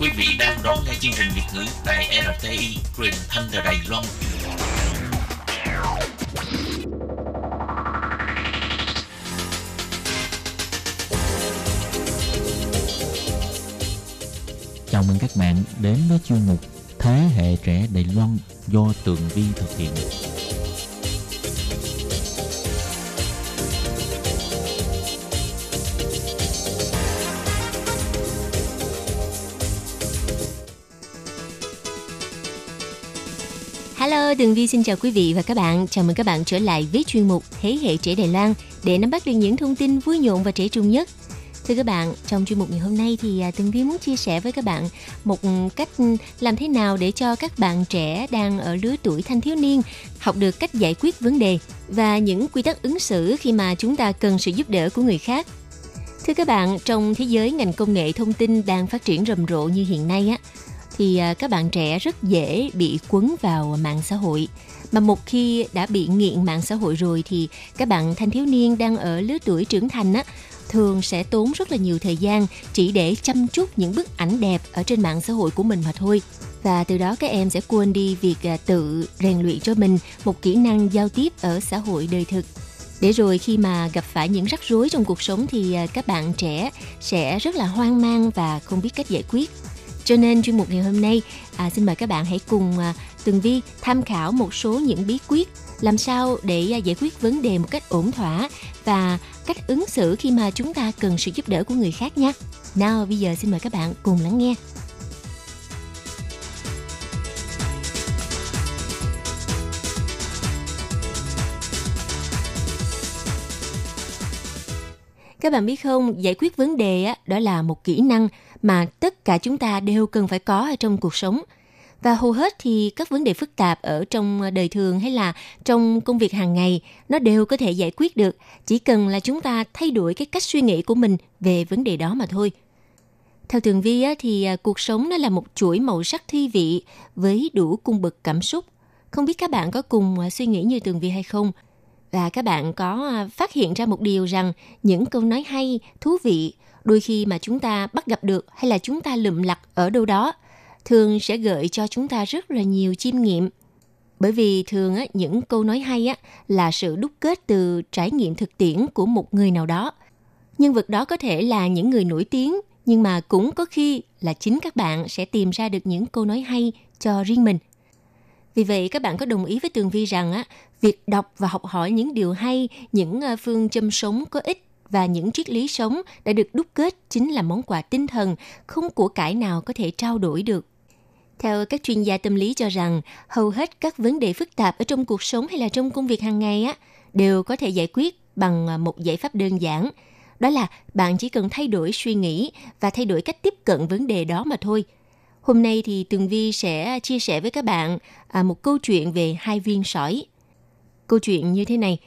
Quý vị đang đón nghe chương trình Việt ngữ tại RTI truyền thanh từ Đài Loan. Chào mừng các bạn đến với chuyên mục Thế hệ trẻ Đài Loan do Tường Vi thực hiện. Hello, Tường Vi xin chào quý vị và các bạn. Chào mừng các bạn trở lại với chuyên mục Thế hệ trẻ Đài Loan để nắm bắt được những thông tin vui nhộn và trẻ trung nhất. Thưa các bạn, trong chuyên mục ngày hôm nay thì à, Tường Vi muốn chia sẻ với các bạn một ừ, cách làm thế nào để cho các bạn trẻ đang ở lứa tuổi thanh thiếu niên học được cách giải quyết vấn đề và những quy tắc ứng xử khi mà chúng ta cần sự giúp đỡ của người khác. Thưa các bạn, trong thế giới ngành công nghệ thông tin đang phát triển rầm rộ như hiện nay á, thì à, các bạn trẻ rất dễ bị quấn vào mạng xã hội. Mà một khi đã bị nghiện mạng xã hội rồi thì các bạn thanh thiếu niên đang ở lứa tuổi trưởng thành á, thường sẽ tốn rất là nhiều thời gian chỉ để chăm chút những bức ảnh đẹp ở trên mạng xã hội của mình mà thôi. Và từ đó các em sẽ quên đi việc à, tự rèn luyện cho mình một kỹ năng giao tiếp ở xã hội đời thực để rồi khi mà gặp phải những rắc rối trong cuộc sống thì à, các bạn trẻ sẽ rất là hoang mang và không biết cách giải quyết cho nên chuyên mục ngày hôm nay à, xin mời các bạn hãy cùng à, Tường Vi tham khảo một số những bí quyết làm sao để à, giải quyết vấn đề một cách ổn thỏa và cách ứng xử khi mà chúng ta cần sự giúp đỡ của người khác nhé. Nào bây giờ xin mời các bạn cùng lắng nghe. Các bạn biết không, giải quyết vấn đề đó là một kỹ năng mà tất cả chúng ta đều cần phải có ở trong cuộc sống. Và hầu hết thì các vấn đề phức tạp ở trong đời thường hay là trong công việc hàng ngày nó đều có thể giải quyết được, chỉ cần là chúng ta thay đổi cái cách suy nghĩ của mình về vấn đề đó mà thôi. Theo Tường Vi á, thì à, cuộc sống nó là một chuỗi màu sắc thi vị với đủ cung bậc cảm xúc. Không biết các bạn có cùng à, suy nghĩ như Tường Vi hay không? Và các bạn có à, phát hiện ra một điều rằng những câu nói hay, thú vị, đôi khi mà chúng ta bắt gặp được hay là chúng ta lụm lặt ở đâu đó, thường sẽ gợi cho chúng ta rất là nhiều chiêm nghiệm. Bởi vì thường á, những câu nói hay á, là sự đúc kết từ trải nghiệm thực tiễn của một người nào đó. Nhân vật đó có thể là những người nổi tiếng, nhưng mà cũng có khi là chính các bạn sẽ tìm ra được những câu nói hay cho riêng mình. Vì vậy các bạn có đồng ý với Tường Vi rằng á, việc đọc và học hỏi những điều hay, những ờ, phương châm sống có ích và những triết lý sống đã được đúc kết chính là món quà tinh thần không của cải nào có thể trao đổi được. Theo các chuyên gia tâm lý cho rằng, hầu hết các vấn đề phức tạp ở trong cuộc sống hay là trong công việc hàng ngày á đều có thể giải quyết bằng à, một giải pháp đơn giản. Đó là bạn chỉ cần thay đổi suy nghĩ và thay đổi cách tiếp cận vấn đề đó mà thôi – Hôm nay thì Tường Vi sẽ chia sẻ với các bạn à, một câu chuyện về hai viên sỏi. Câu chuyện như thế này.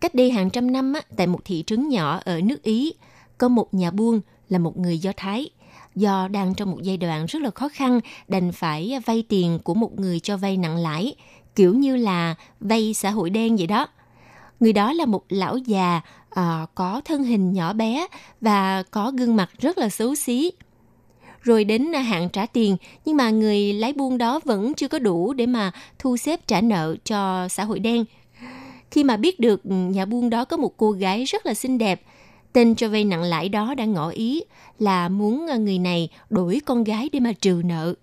Cách đây hàng trăm năm á, tại một thị trấn nhỏ ở nước Ý, có một nhà buôn là một người Do Thái. Do đang trong một giai đoạn rất là khó khăn, đành phải vay tiền của một người cho vay nặng lãi, kiểu như là vay xã hội đen vậy đó. Người đó là một lão già à, có thân hình nhỏ bé và có gương mặt rất là xấu xí rồi đến hạn trả tiền nhưng mà người lái buôn đó vẫn chưa có đủ để mà thu xếp trả nợ cho xã hội đen. Khi mà biết được ừ, nhà buôn đó có một cô gái rất là xinh đẹp, tên cho vay nặng lãi đó đã ngỏ ý là muốn ờ, người này đổi con gái để mà trừ nợ.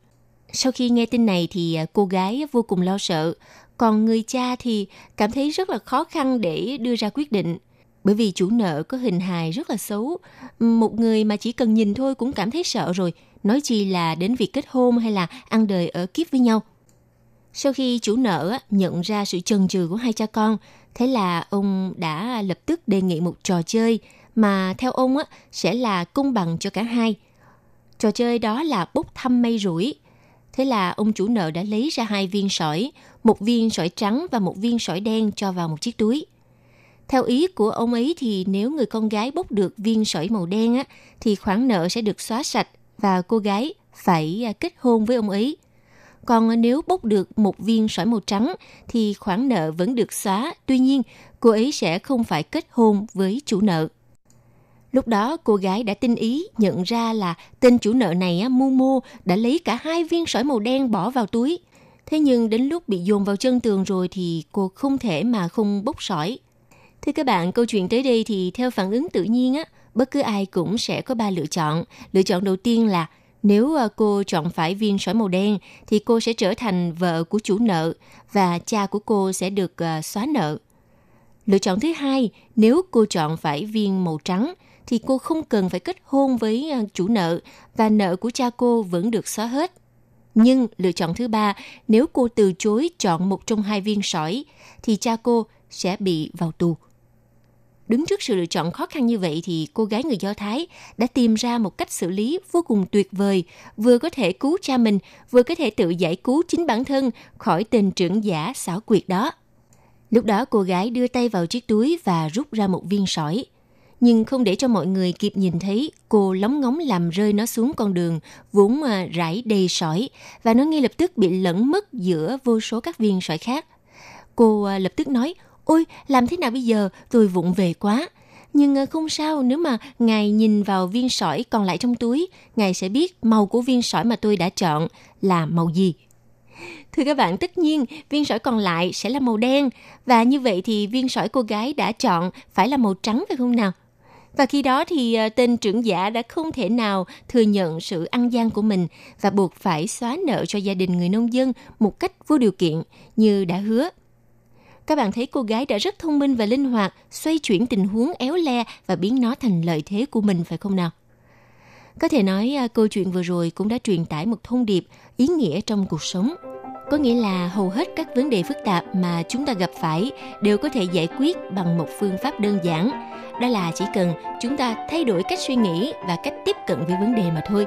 Sau khi nghe tin này thì ờ, cô gái vô cùng lo sợ, còn người cha thì cảm thấy rất là khó khăn để đưa ra quyết định bởi vì chủ nợ có hình hài rất là xấu. Một người mà chỉ cần nhìn thôi cũng cảm thấy sợ rồi, nói chi là đến việc kết hôn hay là ăn đời ở kiếp với nhau. Sau khi chủ nợ nhận ra sự chần chừ của hai cha con, thế là ông đã lập tức đề nghị một trò chơi mà theo ông sẽ là công bằng cho cả hai. Trò chơi đó là bốc thăm mây rủi. Thế là ông chủ nợ đã lấy ra hai viên sỏi, một viên sỏi trắng và một viên sỏi đen cho vào một chiếc túi. Theo ý của ông ấy thì nếu người con gái bốc được viên sỏi màu đen á, thì khoản nợ sẽ được xóa sạch và cô gái phải à, kết hôn với ông ấy. Còn nếu bốc được một viên sỏi màu trắng thì khoản nợ vẫn được xóa. Tuy nhiên, cô ấy sẽ không phải kết hôn với chủ nợ. Lúc đó cô gái đã tinh ý nhận ra là tên chủ nợ này Momo đã lấy cả hai viên sỏi màu đen bỏ vào túi. Thế nhưng đến lúc bị dồn vào chân tường rồi thì cô không thể mà không bốc sỏi. Thưa các bạn, câu chuyện tới đây thì theo phản ứng tự nhiên á, bất cứ ai cũng sẽ có ba lựa chọn. Lựa chọn đầu tiên là nếu ờ, cô chọn phải viên sỏi màu đen thì cô sẽ trở thành vợ của chủ nợ và cha của cô sẽ được ờ, xóa nợ. Lựa chọn thứ hai, nếu cô chọn phải viên màu trắng thì cô không cần phải kết hôn với ờ, chủ nợ và nợ của cha cô vẫn được xóa hết. Nhưng lựa chọn thứ ba, nếu cô từ chối chọn một trong hai viên sỏi thì cha cô sẽ bị vào tù. Đứng trước sự lựa chọn khó khăn như vậy thì cô gái người Do Thái đã tìm ra một cách xử lý vô cùng tuyệt vời, vừa có thể cứu cha mình, vừa có thể tự giải cứu chính bản thân khỏi tình trưởng giả xảo quyệt đó. Lúc đó cô gái đưa tay vào chiếc túi và rút ra một viên sỏi. Nhưng không để cho mọi người kịp nhìn thấy, cô lóng ngóng làm rơi nó xuống con đường, vốn à, rải đầy sỏi, và nó ngay lập tức bị lẫn mất giữa vô số các viên sỏi khác. Cô à, lập tức nói, Ôi, làm thế nào bây giờ? Tôi vụng về quá. Nhưng ờ, không sao, nếu mà ngài nhìn vào viên sỏi còn lại trong túi, ngài sẽ biết màu của viên sỏi mà tôi đã chọn là màu gì. Thưa các bạn, tất nhiên viên sỏi còn lại sẽ là màu đen và như vậy thì viên sỏi cô gái đã chọn phải là màu trắng phải không nào? Và khi đó thì ờ, tên trưởng giả đã không thể nào thừa nhận sự ăn gian của mình và buộc phải xóa nợ cho gia đình người nông dân một cách vô điều kiện như đã hứa các bạn thấy cô gái đã rất thông minh và linh hoạt, xoay chuyển tình huống éo le và biến nó thành lợi thế của mình phải không nào? Có thể nói à, câu chuyện vừa rồi cũng đã truyền tải một thông điệp ý nghĩa trong cuộc sống. Có nghĩa là hầu hết các vấn đề phức tạp mà chúng ta gặp phải đều có thể giải quyết bằng một phương pháp đơn giản. Đó là chỉ cần chúng ta thay đổi cách suy nghĩ và cách tiếp cận với vấn đề mà thôi.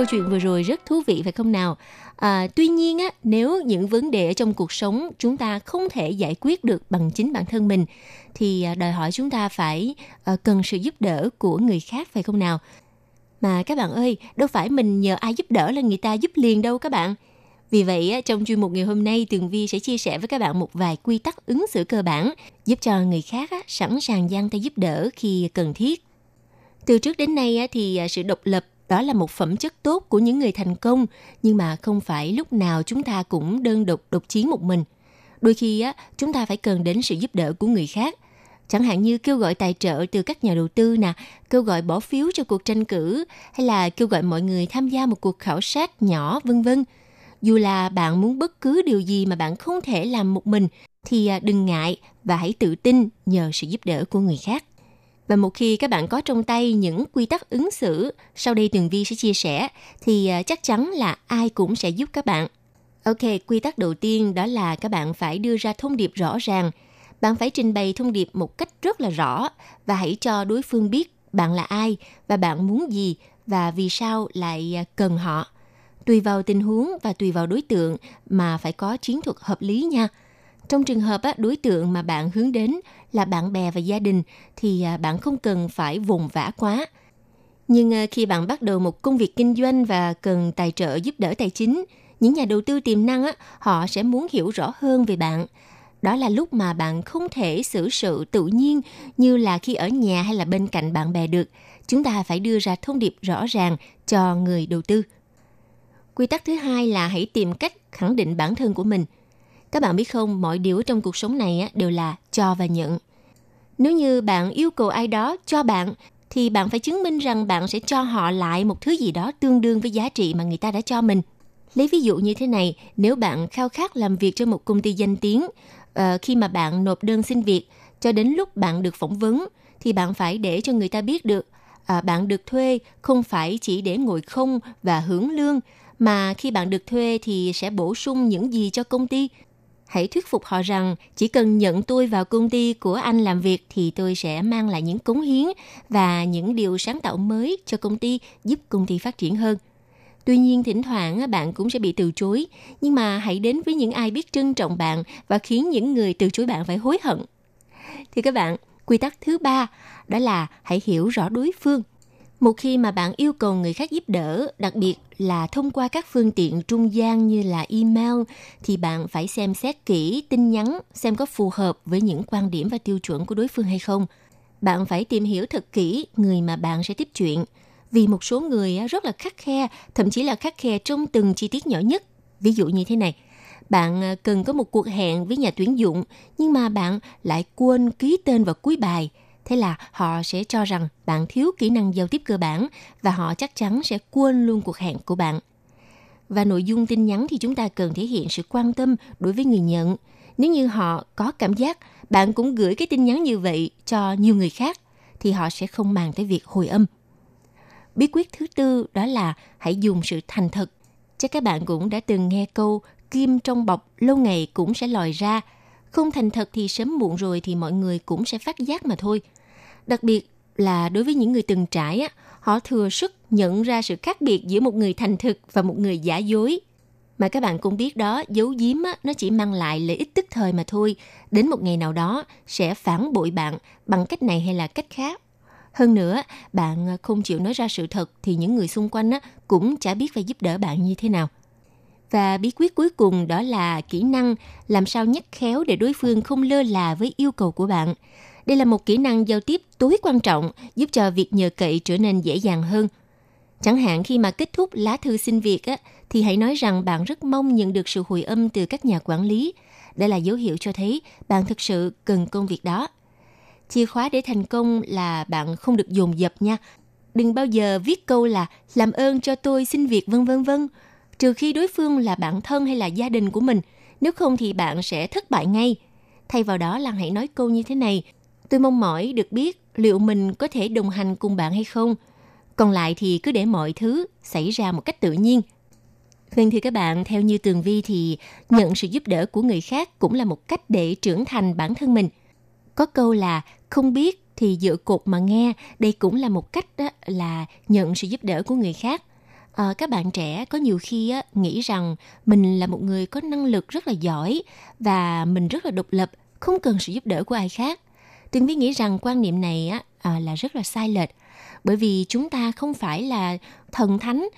Câu chuyện vừa rồi rất thú vị phải không nào? À, tuy nhiên á, nếu những vấn đề ở trong cuộc sống chúng ta không thể giải quyết được bằng chính bản thân mình thì à, đòi hỏi chúng ta phải à, cần sự giúp đỡ của người khác phải không nào? Mà các bạn ơi, đâu phải mình nhờ ai giúp đỡ là người ta giúp liền đâu các bạn. Vì vậy, trong chuyên mục ngày hôm nay, Tường Vi sẽ chia sẻ với các bạn một vài quy tắc ứng xử cơ bản giúp cho người khác sẵn sàng giang tay giúp đỡ khi cần thiết. Từ trước đến nay thì à, sự độc lập đó là một phẩm chất tốt của những người thành công, nhưng mà không phải lúc nào chúng ta cũng đơn độc độc chiến một mình. Đôi khi á, chúng ta phải cần đến sự giúp đỡ của người khác. Chẳng hạn như kêu gọi tài trợ từ các nhà đầu tư nè, kêu gọi bỏ phiếu cho cuộc tranh cử hay là kêu gọi mọi người tham gia một cuộc khảo sát nhỏ vân vân. Dù là bạn muốn bất cứ điều gì mà bạn không thể làm một mình thì à, đừng ngại và hãy tự tin nhờ sự giúp đỡ của người khác. Và một khi các bạn có trong tay những quy tắc ứng xử, sau đây Tường Vi sẽ chia sẻ, thì à, chắc chắn là ai cũng sẽ giúp các bạn. Ok, quy tắc đầu tiên đó là các bạn phải đưa ra thông điệp rõ ràng. Bạn phải trình bày thông điệp một cách rất là rõ và hãy cho đối phương biết bạn là ai và bạn muốn gì và vì sao lại à, cần họ. Tùy vào tình huống và tùy vào đối tượng mà phải có chiến thuật hợp lý nha. Trong trường hợp đối tượng mà bạn hướng đến là bạn bè và gia đình thì à, bạn không cần phải vùng vã quá. Nhưng à, khi bạn bắt đầu một công việc kinh doanh và cần tài trợ giúp đỡ tài chính, những nhà đầu tư tiềm năng họ sẽ muốn hiểu rõ hơn về bạn. Đó là lúc mà bạn không thể xử sự tự nhiên như là khi ở nhà hay là bên cạnh bạn bè được. Chúng ta phải đưa ra thông điệp rõ ràng cho người đầu tư. Quy tắc thứ hai là hãy tìm cách khẳng định bản thân của mình – các bạn biết không, mọi điều trong cuộc sống này đều là cho và nhận. Nếu như bạn yêu cầu ai đó cho bạn, thì bạn phải chứng minh rằng bạn sẽ cho họ lại một thứ gì đó tương đương với giá trị mà người ta đã cho mình. Lấy ví dụ như thế này, nếu bạn khao khát làm việc cho một công ty danh tiếng, ờ, khi mà bạn nộp đơn xin việc, cho đến lúc bạn được phỏng vấn, thì bạn phải để cho người ta biết được à, bạn được thuê không phải chỉ để ngồi không và hưởng lương, mà khi bạn được thuê thì sẽ bổ sung những gì cho công ty hãy thuyết phục họ rằng chỉ cần nhận tôi vào công ty của anh làm việc thì tôi sẽ mang lại những cống hiến và những điều sáng tạo mới cho công ty giúp công ty phát triển hơn. Tuy nhiên thỉnh thoảng bạn cũng sẽ bị từ chối, nhưng mà hãy đến với những ai biết trân trọng bạn và khiến những người từ chối bạn phải hối hận. Thì các bạn, quy tắc thứ ba đó là hãy hiểu rõ đối phương. Một khi mà bạn yêu cầu người khác giúp đỡ, đặc biệt là thông qua các phương tiện trung gian như là email, thì bạn phải xem xét kỹ tin nhắn xem có phù hợp với những quan điểm và tiêu chuẩn của đối phương hay không. Bạn phải tìm hiểu thật kỹ người mà bạn sẽ tiếp chuyện, vì một số người rất là khắc khe, thậm chí là khắc khe trong từng chi tiết nhỏ nhất. Ví dụ như thế này, bạn à, cần có một cuộc hẹn với nhà tuyển dụng, nhưng mà bạn lại quên ký tên vào cuối bài. Thế là họ sẽ cho rằng bạn thiếu kỹ năng giao tiếp cơ bản và họ chắc chắn sẽ quên luôn cuộc hẹn của bạn. Và nội dung tin nhắn thì chúng ta cần thể hiện sự quan tâm đối với người nhận. Nếu như họ có cảm giác bạn cũng gửi cái tin nhắn như vậy cho nhiều người khác, thì họ sẽ không màng tới việc hồi âm. Bí quyết thứ tư đó là hãy dùng sự thành thật. Chắc các bạn cũng đã từng nghe câu, kim trong bọc lâu ngày cũng sẽ lòi ra. Không thành thật thì sớm muộn rồi thì mọi người cũng sẽ phát giác mà thôi. Đặc biệt là đối với những người từng trải, á, họ thừa sức nhận ra sự khác biệt giữa một người thành thực và một người giả dối. Mà các bạn cũng biết đó, giấu giếm á, nó chỉ mang lại lợi ích tức thời mà thôi. Đến một ngày nào đó sẽ phản bội bạn bằng cách này hay là cách khác. Hơn nữa, bạn không chịu nói ra sự thật thì những người xung quanh á, cũng chả biết phải giúp đỡ bạn như thế nào. Và bí quyết cuối cùng đó là kỹ năng làm sao nhắc khéo để đối phương không lơ là với yêu cầu của bạn. Đây là một kỹ năng giao tiếp tối quan trọng giúp cho việc nhờ cậy trở nên dễ dàng hơn. Chẳng hạn khi mà kết thúc lá thư xin việc á, thì hãy nói rằng bạn rất mong nhận được sự hồi âm từ các nhà quản lý. Đây là dấu hiệu cho thấy bạn thực sự cần công việc đó. Chìa khóa để thành công là bạn không được dồn dập nha. Đừng bao giờ viết câu là làm ơn cho tôi xin việc vân vân vân trừ khi đối phương là bạn thân hay là gia đình của mình. Nếu không thì bạn sẽ thất bại ngay. Thay vào đó là hãy nói câu như thế này. Tôi mong mỏi được biết liệu mình có thể đồng hành cùng bạn hay không. Còn lại thì cứ để mọi thứ xảy ra một cách tự nhiên. Vâng thưa các bạn, theo như Tường Vi thì nhận sự giúp đỡ của người khác cũng là một cách để trưởng thành bản thân mình. Có câu là không biết thì dựa cột mà nghe, đây cũng là một cách đó là nhận sự giúp đỡ của người khác à, các bạn trẻ có nhiều khi á, nghĩ rằng mình là một người có năng lực rất là giỏi và mình rất là độc lập không cần sự giúp đỡ của ai khác Tường Vi nghĩ rằng quan niệm này á, à, là rất là sai lệch. Bởi vì chúng ta không phải là thần thánh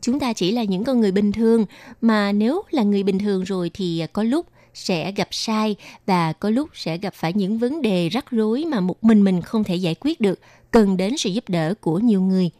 chúng ta chỉ là những con người bình thường. Mà nếu là người bình thường rồi thì à, có lúc sẽ gặp sai và có lúc sẽ gặp phải những vấn đề rắc rối mà một mình mình không thể giải quyết được cần đến sự giúp đỡ của nhiều người.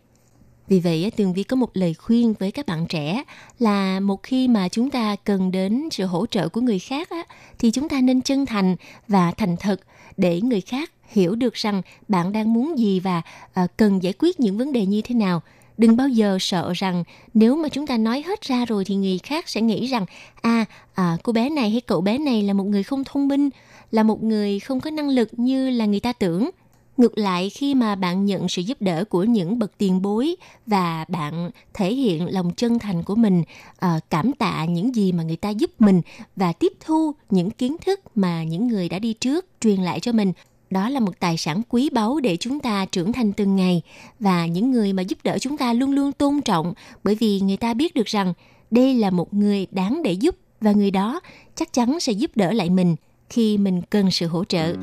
Vì vậy, Tường Vi có một lời khuyên với các bạn trẻ là một khi mà chúng ta cần đến sự hỗ trợ của người khác á, thì chúng ta nên chân thành và thành thật để người khác hiểu được rằng bạn đang muốn gì và à, cần giải quyết những vấn đề như thế nào. Đừng bao giờ sợ rằng nếu mà chúng ta nói hết ra rồi thì người khác sẽ nghĩ rằng à, à cô bé này hay cậu bé này là một người không thông minh, là một người không có năng lực như là người ta tưởng Ngược lại khi mà bạn nhận sự giúp đỡ của những bậc tiền bối và bạn thể hiện lòng chân thành của mình, ờ, cảm tạ những gì mà người ta giúp mình và tiếp thu những kiến thức mà những người đã đi trước truyền lại cho mình, đó là một tài sản quý báu để chúng ta trưởng thành từng ngày và những người mà giúp đỡ chúng ta luôn luôn tôn trọng bởi vì người ta biết được rằng đây là một người đáng để giúp và người đó chắc chắn sẽ giúp đỡ lại mình khi mình cần sự hỗ trợ.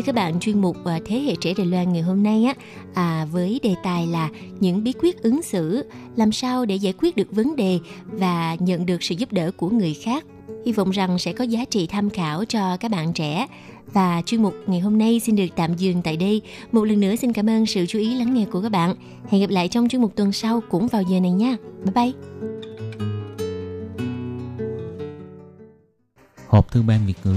Thưa các bạn, chuyên mục ờ, Thế hệ trẻ Đài Loan ngày hôm nay á à, với đề tài là những bí quyết ứng xử, làm sao để giải quyết được vấn đề và nhận được sự giúp đỡ của người khác. Hy vọng rằng sẽ có giá trị tham khảo cho các bạn trẻ. Và chuyên mục ngày hôm nay xin được tạm dừng tại đây. Một lần nữa xin cảm ơn sự chú ý lắng nghe của các bạn. Hẹn gặp lại trong chuyên mục tuần sau cũng vào giờ này nha. Bye bye. Hộp thư ban Việt ngữ